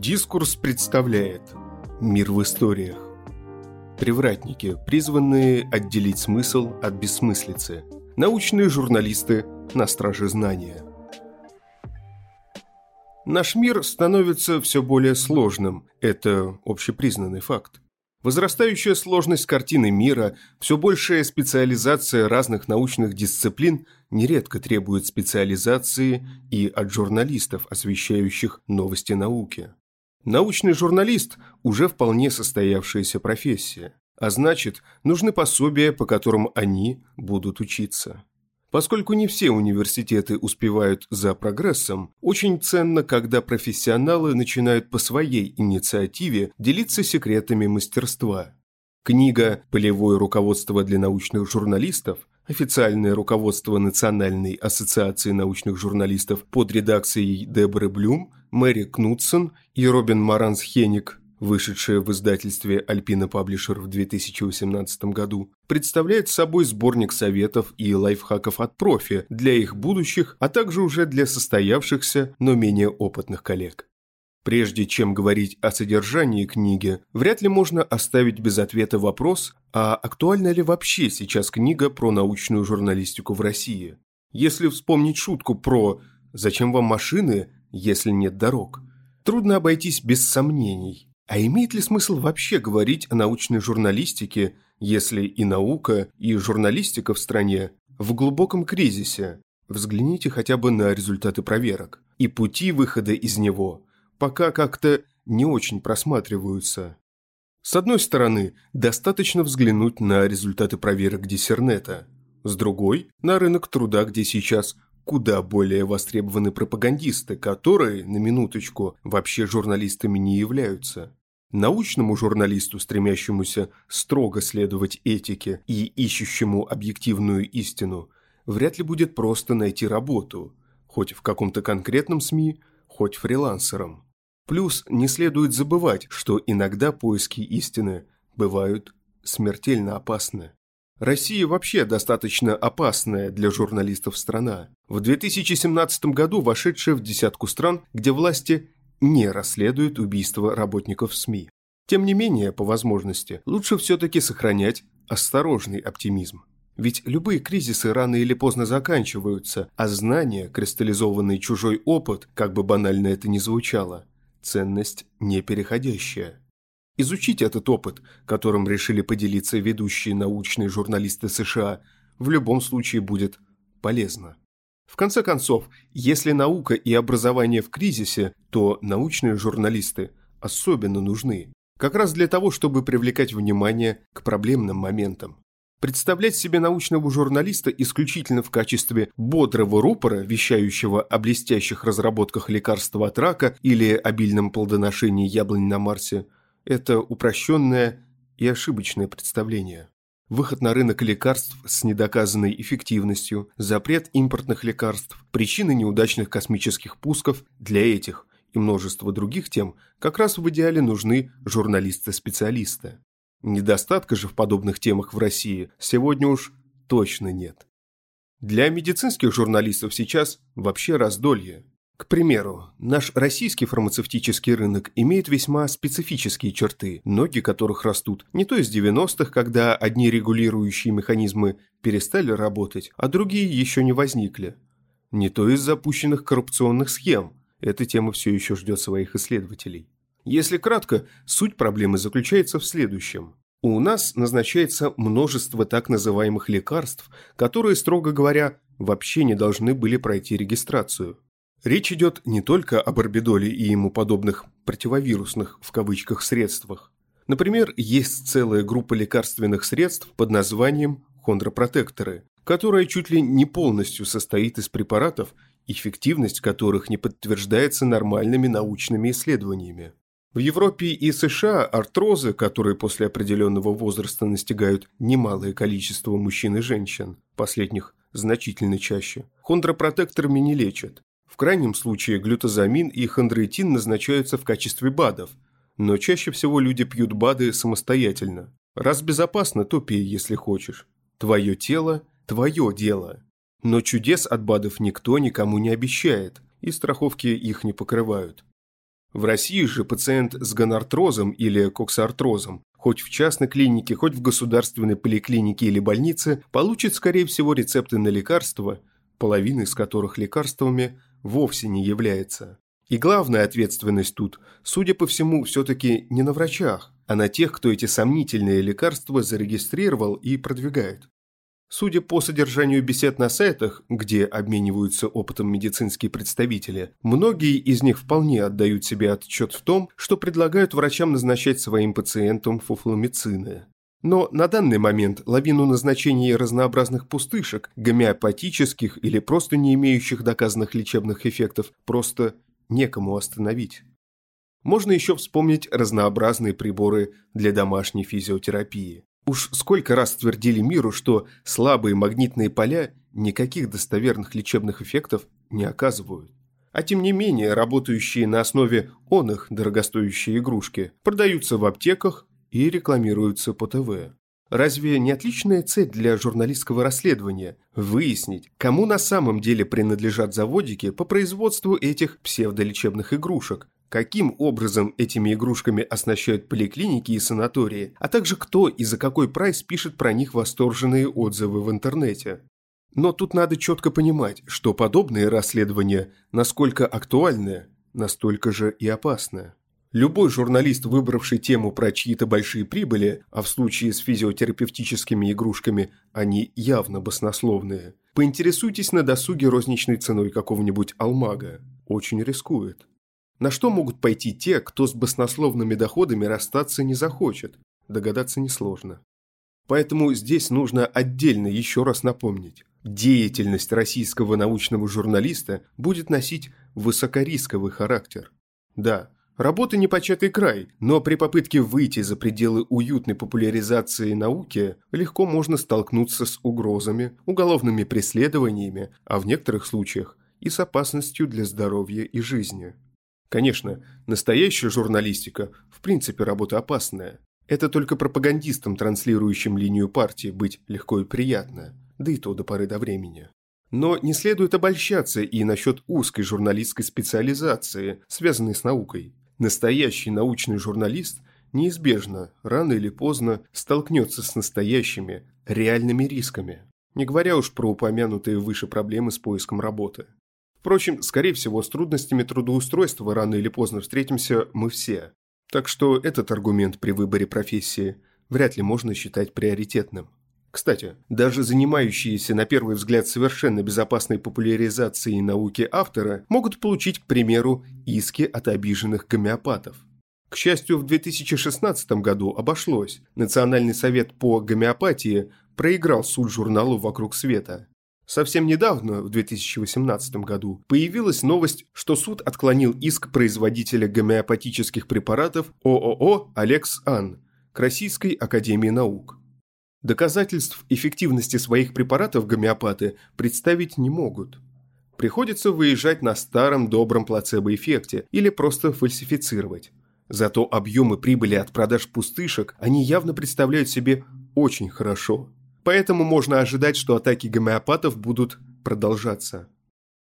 Дискурс представляет Мир в историях Привратники, призванные отделить смысл от бессмыслицы Научные журналисты на страже знания Наш мир становится все более сложным, это общепризнанный факт. Возрастающая сложность картины мира, все большая специализация разных научных дисциплин нередко требует специализации и от журналистов, освещающих новости науки. Научный журналист – уже вполне состоявшаяся профессия, а значит, нужны пособия, по которым они будут учиться. Поскольку не все университеты успевают за прогрессом, очень ценно, когда профессионалы начинают по своей инициативе делиться секретами мастерства. Книга «Полевое руководство для научных журналистов» официальное руководство Национальной ассоциации научных журналистов под редакцией Деборы Блюм, Мэри Кнутсон и Робин Маранс-Хеник, вышедшая в издательстве Альпина Паблишер в 2018 году, представляет собой сборник советов и лайфхаков от профи для их будущих, а также уже для состоявшихся, но менее опытных коллег. Прежде чем говорить о содержании книги, вряд ли можно оставить без ответа вопрос, а актуальна ли вообще сейчас книга про научную журналистику в России? Если вспомнить шутку про «Зачем вам машины, если нет дорог?», трудно обойтись без сомнений. А имеет ли смысл вообще говорить о научной журналистике, если и наука, и журналистика в стране в глубоком кризисе? Взгляните хотя бы на результаты проверок и пути выхода из него – пока как-то не очень просматриваются. С одной стороны, достаточно взглянуть на результаты проверок Диссернета. С другой – на рынок труда, где сейчас куда более востребованы пропагандисты, которые, на минуточку, вообще журналистами не являются. Научному журналисту, стремящемуся строго следовать этике и ищущему объективную истину, вряд ли будет просто найти работу, хоть в каком-то конкретном СМИ, хоть фрилансером. Плюс не следует забывать, что иногда поиски истины бывают смертельно опасны. Россия вообще достаточно опасная для журналистов страна. В 2017 году вошедшая в десятку стран, где власти не расследуют убийства работников СМИ. Тем не менее, по возможности, лучше все-таки сохранять осторожный оптимизм. Ведь любые кризисы рано или поздно заканчиваются, а знания, кристаллизованный чужой опыт, как бы банально это ни звучало, ценность непереходящая. Изучить этот опыт, которым решили поделиться ведущие научные журналисты США, в любом случае будет полезно. В конце концов, если наука и образование в кризисе, то научные журналисты особенно нужны. Как раз для того, чтобы привлекать внимание к проблемным моментам. Представлять себе научного журналиста исключительно в качестве бодрого рупора, вещающего о блестящих разработках лекарства от рака или обильном плодоношении яблонь на Марсе – это упрощенное и ошибочное представление. Выход на рынок лекарств с недоказанной эффективностью, запрет импортных лекарств, причины неудачных космических пусков – для этих и множества других тем как раз в идеале нужны журналисты-специалисты. Недостатка же в подобных темах в России сегодня уж точно нет. Для медицинских журналистов сейчас вообще раздолье. К примеру, наш российский фармацевтический рынок имеет весьма специфические черты, ноги которых растут не то из 90-х, когда одни регулирующие механизмы перестали работать, а другие еще не возникли. Не то из запущенных коррупционных схем. Эта тема все еще ждет своих исследователей. Если кратко, суть проблемы заключается в следующем. У нас назначается множество так называемых лекарств, которые, строго говоря, вообще не должны были пройти регистрацию. Речь идет не только об орбидоле и ему подобных «противовирусных» в кавычках средствах. Например, есть целая группа лекарственных средств под названием хондропротекторы, которая чуть ли не полностью состоит из препаратов, эффективность которых не подтверждается нормальными научными исследованиями. В Европе и США артрозы, которые после определенного возраста настигают немалое количество мужчин и женщин, последних значительно чаще, хондропротекторами не лечат. В крайнем случае глютазамин и хондроитин назначаются в качестве БАДов, но чаще всего люди пьют БАДы самостоятельно. Раз безопасно, то пей, если хочешь. Твое тело – твое дело. Но чудес от БАДов никто никому не обещает, и страховки их не покрывают. В России же пациент с гонартрозом или коксартрозом, хоть в частной клинике, хоть в государственной поликлинике или больнице, получит, скорее всего, рецепты на лекарства, половина из которых лекарствами вовсе не является. И главная ответственность тут, судя по всему, все-таки не на врачах, а на тех, кто эти сомнительные лекарства зарегистрировал и продвигает. Судя по содержанию бесед на сайтах, где обмениваются опытом медицинские представители, многие из них вполне отдают себе отчет в том, что предлагают врачам назначать своим пациентам фуфломицины. Но на данный момент лавину назначений разнообразных пустышек, гомеопатических или просто не имеющих доказанных лечебных эффектов, просто некому остановить. Можно еще вспомнить разнообразные приборы для домашней физиотерапии. Уж сколько раз твердили миру, что слабые магнитные поля никаких достоверных лечебных эффектов не оказывают. А тем не менее, работающие на основе оных дорогостоящие игрушки продаются в аптеках и рекламируются по ТВ. Разве не отличная цель для журналистского расследования – выяснить, кому на самом деле принадлежат заводики по производству этих псевдолечебных игрушек, каким образом этими игрушками оснащают поликлиники и санатории, а также кто и за какой прайс пишет про них восторженные отзывы в интернете. Но тут надо четко понимать, что подобные расследования насколько актуальны, настолько же и опасны. Любой журналист, выбравший тему про чьи-то большие прибыли, а в случае с физиотерапевтическими игрушками они явно баснословные, поинтересуйтесь на досуге розничной ценой какого-нибудь алмага. Очень рискует. На что могут пойти те, кто с баснословными доходами расстаться не захочет? Догадаться несложно. Поэтому здесь нужно отдельно еще раз напомнить. Деятельность российского научного журналиста будет носить высокорисковый характер. Да, Работа непочатый край, но при попытке выйти за пределы уютной популяризации науки легко можно столкнуться с угрозами, уголовными преследованиями, а в некоторых случаях и с опасностью для здоровья и жизни. Конечно, настоящая журналистика в принципе работа опасная. Это только пропагандистам, транслирующим линию партии, быть легко и приятно, да и то до поры до времени. Но не следует обольщаться и насчет узкой журналистской специализации, связанной с наукой. Настоящий научный журналист неизбежно, рано или поздно, столкнется с настоящими, реальными рисками, не говоря уж про упомянутые выше проблемы с поиском работы. Впрочем, скорее всего, с трудностями трудоустройства рано или поздно встретимся мы все. Так что этот аргумент при выборе профессии вряд ли можно считать приоритетным. Кстати, даже занимающиеся на первый взгляд совершенно безопасной популяризацией науки автора могут получить, к примеру, иски от обиженных гомеопатов. К счастью, в 2016 году обошлось. Национальный совет по гомеопатии проиграл суд журналу «Вокруг света». Совсем недавно, в 2018 году, появилась новость, что суд отклонил иск производителя гомеопатических препаратов ООО «Алекс Ан» к Российской Академии Наук. Доказательств эффективности своих препаратов гомеопаты представить не могут. Приходится выезжать на старом добром плацебо-эффекте или просто фальсифицировать. Зато объемы прибыли от продаж пустышек они явно представляют себе очень хорошо. Поэтому можно ожидать, что атаки гомеопатов будут продолжаться.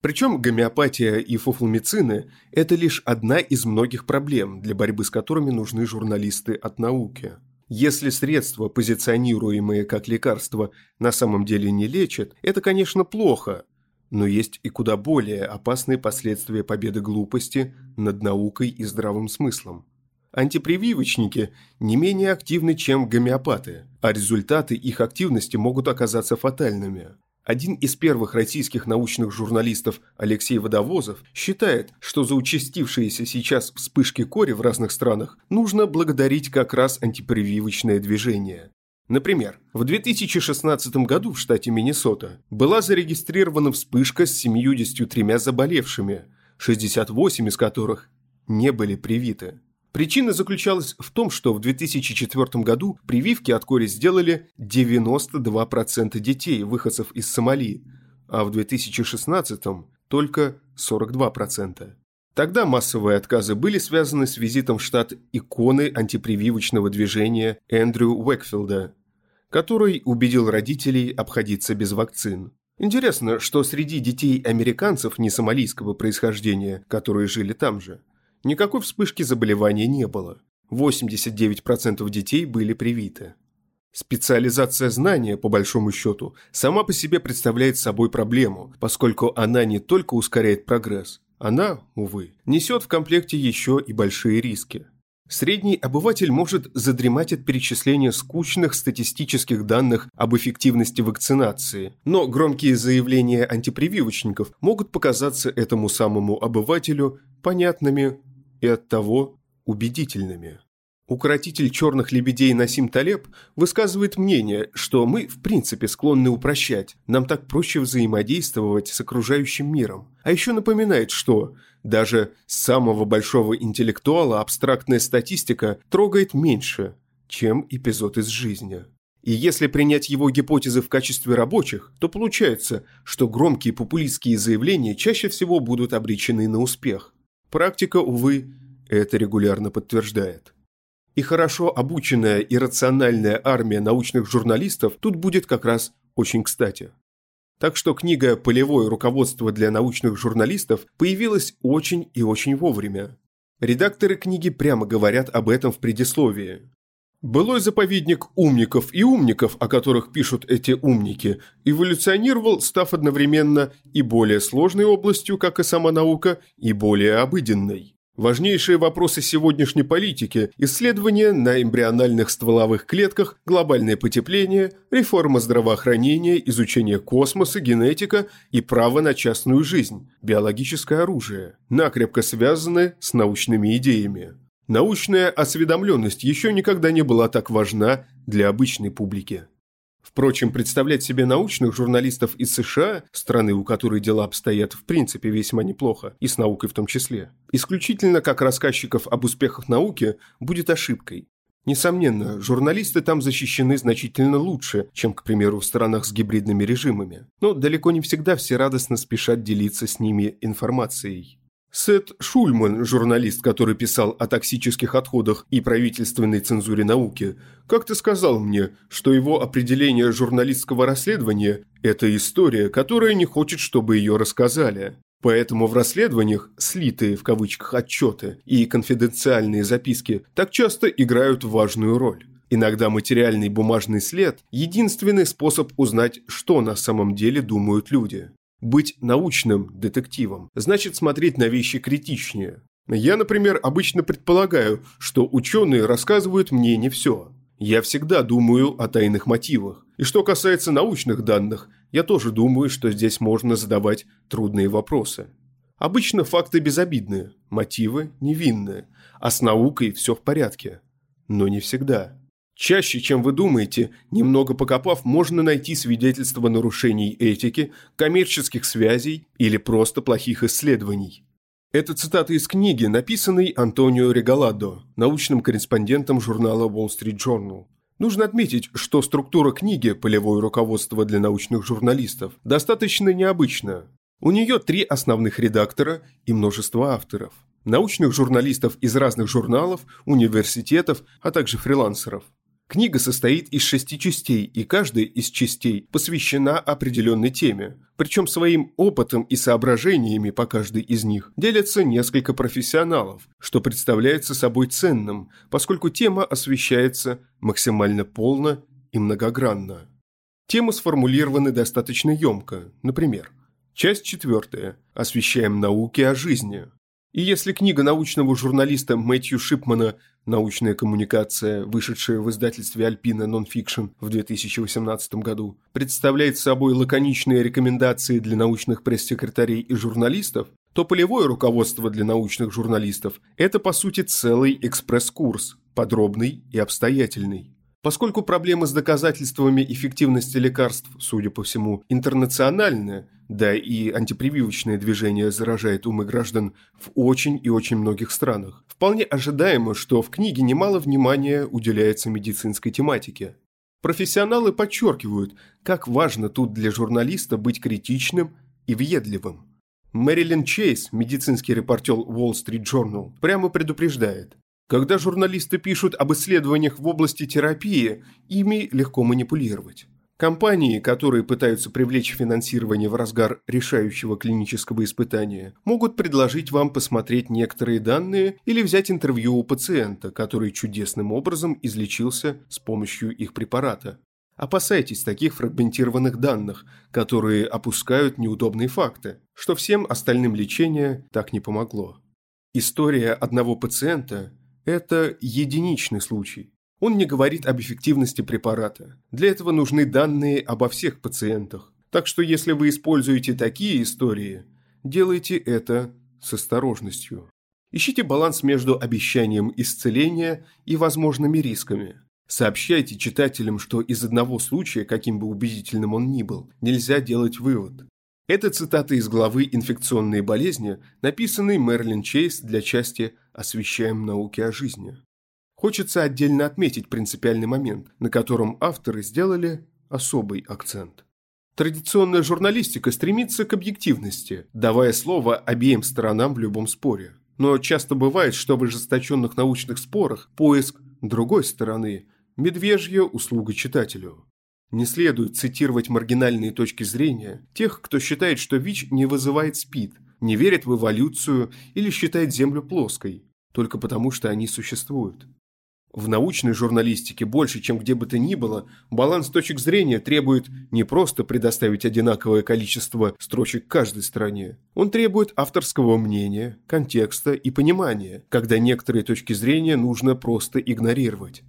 Причем гомеопатия и фуфломицины – это лишь одна из многих проблем, для борьбы с которыми нужны журналисты от науки. Если средства, позиционируемые как лекарства, на самом деле не лечат, это, конечно, плохо, но есть и куда более опасные последствия победы глупости над наукой и здравым смыслом. Антипрививочники не менее активны, чем гомеопаты, а результаты их активности могут оказаться фатальными. Один из первых российских научных журналистов Алексей Водовозов считает, что за участившиеся сейчас вспышки кори в разных странах нужно благодарить как раз антипрививочное движение. Например, в 2016 году в штате Миннесота была зарегистрирована вспышка с 73 заболевшими, 68 из которых не были привиты. Причина заключалась в том, что в 2004 году прививки от кори сделали 92% детей, выходцев из Сомали, а в 2016 только 42%. Тогда массовые отказы были связаны с визитом в штат иконы антипрививочного движения Эндрю Уэкфилда, который убедил родителей обходиться без вакцин. Интересно, что среди детей американцев несомалийского происхождения, которые жили там же, никакой вспышки заболевания не было. 89% детей были привиты. Специализация знания, по большому счету, сама по себе представляет собой проблему, поскольку она не только ускоряет прогресс, она, увы, несет в комплекте еще и большие риски. Средний обыватель может задремать от перечисления скучных статистических данных об эффективности вакцинации, но громкие заявления антипрививочников могут показаться этому самому обывателю понятными и оттого убедительными. Укротитель черных лебедей Насим Талеб высказывает мнение, что мы в принципе склонны упрощать, нам так проще взаимодействовать с окружающим миром. А еще напоминает, что даже самого большого интеллектуала абстрактная статистика трогает меньше, чем эпизод из жизни. И если принять его гипотезы в качестве рабочих, то получается, что громкие популистские заявления чаще всего будут обречены на успех. Практика, увы, это регулярно подтверждает. И хорошо обученная и рациональная армия научных журналистов тут будет как раз очень кстати. Так что книга «Полевое руководство для научных журналистов» появилась очень и очень вовремя. Редакторы книги прямо говорят об этом в предисловии. Былой заповедник умников и умников, о которых пишут эти умники, эволюционировал, став одновременно и более сложной областью, как и сама наука, и более обыденной. Важнейшие вопросы сегодняшней политики – исследования на эмбриональных стволовых клетках, глобальное потепление, реформа здравоохранения, изучение космоса, генетика и право на частную жизнь, биологическое оружие – накрепко связаны с научными идеями. Научная осведомленность еще никогда не была так важна для обычной публики. Впрочем, представлять себе научных журналистов из США, страны, у которой дела обстоят в принципе весьма неплохо, и с наукой в том числе, исключительно как рассказчиков об успехах науки, будет ошибкой. Несомненно, журналисты там защищены значительно лучше, чем, к примеру, в странах с гибридными режимами. Но далеко не всегда все радостно спешат делиться с ними информацией. Сет Шульман, журналист, который писал о токсических отходах и правительственной цензуре науки, как-то сказал мне, что его определение журналистского расследования – это история, которая не хочет, чтобы ее рассказали. Поэтому в расследованиях «слитые» в кавычках отчеты и конфиденциальные записки так часто играют важную роль. Иногда материальный бумажный след – единственный способ узнать, что на самом деле думают люди. Быть научным детективом значит смотреть на вещи критичнее. Я, например, обычно предполагаю, что ученые рассказывают мне не все. Я всегда думаю о тайных мотивах. И что касается научных данных, я тоже думаю, что здесь можно задавать трудные вопросы. Обычно факты безобидные, мотивы невинные, а с наукой все в порядке. Но не всегда. Чаще, чем вы думаете, немного покопав, можно найти свидетельства нарушений этики, коммерческих связей или просто плохих исследований. Это цитата из книги, написанной Антонио Регаладо, научным корреспондентом журнала Wall Street Journal. Нужно отметить, что структура книги «Полевое руководство для научных журналистов» достаточно необычна. У нее три основных редактора и множество авторов. Научных журналистов из разных журналов, университетов, а также фрилансеров. Книга состоит из шести частей, и каждая из частей посвящена определенной теме. Причем своим опытом и соображениями по каждой из них делятся несколько профессионалов, что представляется собой ценным, поскольку тема освещается максимально полно и многогранно. Темы сформулированы достаточно емко, например, часть четвертая «Освещаем науки о жизни», и если книга научного журналиста Мэтью Шипмана «Научная коммуникация», вышедшая в издательстве «Альпина Нонфикшн» в 2018 году, представляет собой лаконичные рекомендации для научных пресс-секретарей и журналистов, то полевое руководство для научных журналистов – это, по сути, целый экспресс-курс, подробный и обстоятельный. Поскольку проблема с доказательствами эффективности лекарств, судя по всему, интернациональная, да и антипрививочное движение заражает умы граждан в очень и очень многих странах, вполне ожидаемо, что в книге немало внимания уделяется медицинской тематике. Профессионалы подчеркивают, как важно тут для журналиста быть критичным и въедливым. Мэрилин Чейз, медицинский репортер Wall Street Journal, прямо предупреждает, когда журналисты пишут об исследованиях в области терапии, ими легко манипулировать. Компании, которые пытаются привлечь финансирование в разгар решающего клинического испытания, могут предложить вам посмотреть некоторые данные или взять интервью у пациента, который чудесным образом излечился с помощью их препарата. Опасайтесь таких фрагментированных данных, которые опускают неудобные факты, что всем остальным лечение так не помогло. История одного пациента – это единичный случай. Он не говорит об эффективности препарата. Для этого нужны данные обо всех пациентах. Так что если вы используете такие истории, делайте это с осторожностью. Ищите баланс между обещанием исцеления и возможными рисками. Сообщайте читателям, что из одного случая, каким бы убедительным он ни был, нельзя делать вывод. Это цитата из главы «Инфекционные болезни», написанной Мерлин Чейз для части «Освещаем науки о жизни». Хочется отдельно отметить принципиальный момент, на котором авторы сделали особый акцент. Традиционная журналистика стремится к объективности, давая слово обеим сторонам в любом споре. Но часто бывает, что в ожесточенных научных спорах поиск другой стороны – медвежья услуга читателю. Не следует цитировать маргинальные точки зрения тех, кто считает, что ВИЧ не вызывает СПИД, не верит в эволюцию или считает Землю плоской, только потому что они существуют. В научной журналистике больше, чем где бы то ни было, баланс точек зрения требует не просто предоставить одинаковое количество строчек каждой стране. Он требует авторского мнения, контекста и понимания, когда некоторые точки зрения нужно просто игнорировать.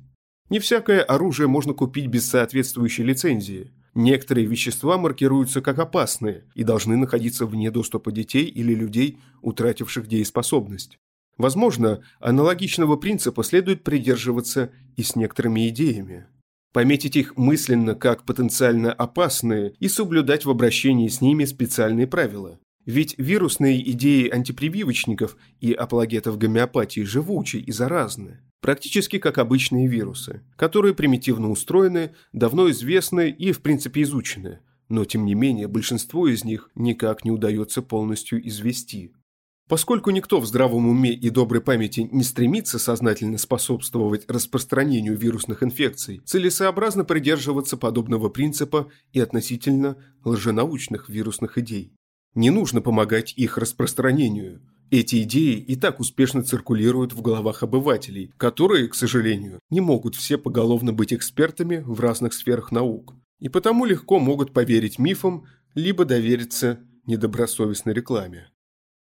Не всякое оружие можно купить без соответствующей лицензии. Некоторые вещества маркируются как опасные и должны находиться вне доступа детей или людей, утративших дееспособность. Возможно, аналогичного принципа следует придерживаться и с некоторыми идеями. Пометить их мысленно как потенциально опасные и соблюдать в обращении с ними специальные правила. Ведь вирусные идеи антипрививочников и апологетов гомеопатии живучи и заразны, практически как обычные вирусы, которые примитивно устроены, давно известны и в принципе изучены, но тем не менее большинство из них никак не удается полностью извести. Поскольку никто в здравом уме и доброй памяти не стремится сознательно способствовать распространению вирусных инфекций, целесообразно придерживаться подобного принципа и относительно лженаучных вирусных идей. Не нужно помогать их распространению. Эти идеи и так успешно циркулируют в головах обывателей, которые, к сожалению, не могут все поголовно быть экспертами в разных сферах наук, и потому легко могут поверить мифам, либо довериться недобросовестной рекламе.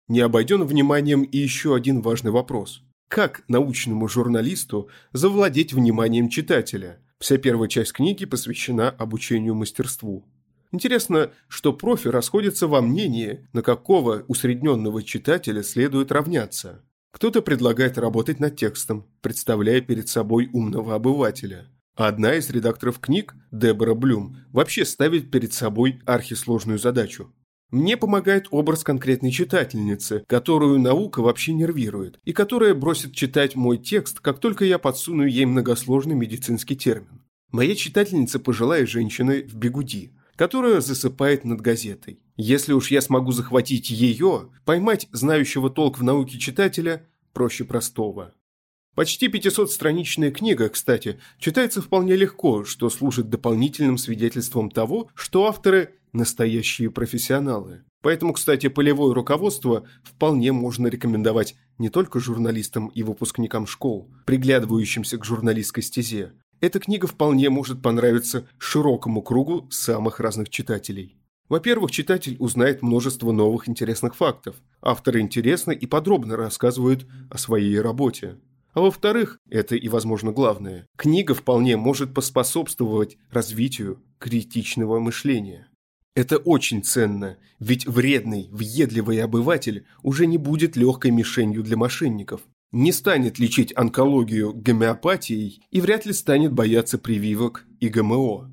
Не обойден вниманием и еще один важный вопрос. Как научному журналисту завладеть вниманием читателя? Вся первая часть книги посвящена обучению мастерству. Интересно, что профи расходятся во мнении, на какого усредненного читателя следует равняться. Кто-то предлагает работать над текстом, представляя перед собой умного обывателя. А одна из редакторов книг, Дебора Блюм, вообще ставит перед собой архисложную задачу мне помогает образ конкретной читательницы, которую наука вообще нервирует, и которая бросит читать мой текст, как только я подсуну ей многосложный медицинский термин. Моя читательница – пожилая женщина в бегуди, которая засыпает над газетой. Если уж я смогу захватить ее, поймать знающего толк в науке читателя проще простого. Почти 500-страничная книга, кстати, читается вполне легко, что служит дополнительным свидетельством того, что авторы – настоящие профессионалы. Поэтому, кстати, полевое руководство вполне можно рекомендовать не только журналистам и выпускникам школ, приглядывающимся к журналистской стезе. Эта книга вполне может понравиться широкому кругу самых разных читателей. Во-первых, читатель узнает множество новых интересных фактов. Авторы интересно и подробно рассказывают о своей работе. А во-вторых, это и, возможно, главное, книга вполне может поспособствовать развитию критичного мышления. Это очень ценно, ведь вредный, въедливый обыватель уже не будет легкой мишенью для мошенников, не станет лечить онкологию гомеопатией и вряд ли станет бояться прививок и ГМО.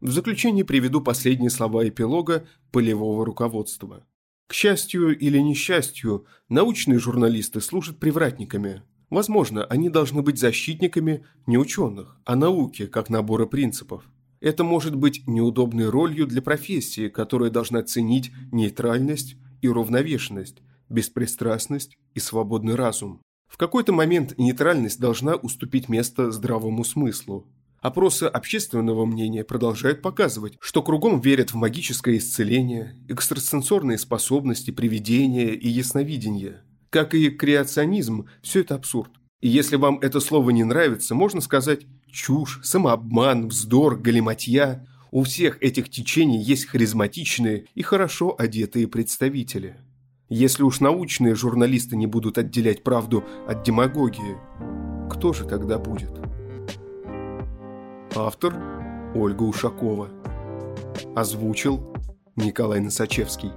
В заключение приведу последние слова эпилога полевого руководства. К счастью или несчастью, научные журналисты служат привратниками, Возможно, они должны быть защитниками не ученых, а науки, как набора принципов. Это может быть неудобной ролью для профессии, которая должна ценить нейтральность и равновешенность, беспристрастность и свободный разум. В какой-то момент нейтральность должна уступить место здравому смыслу. Опросы общественного мнения продолжают показывать, что кругом верят в магическое исцеление, экстрасенсорные способности, привидения и ясновидение. Как и креационизм, все это абсурд. И если вам это слово не нравится, можно сказать чушь, самообман, вздор, галиматья. У всех этих течений есть харизматичные и хорошо одетые представители. Если уж научные журналисты не будут отделять правду от демагогии, кто же тогда будет? Автор Ольга Ушакова. Озвучил Николай Носачевский.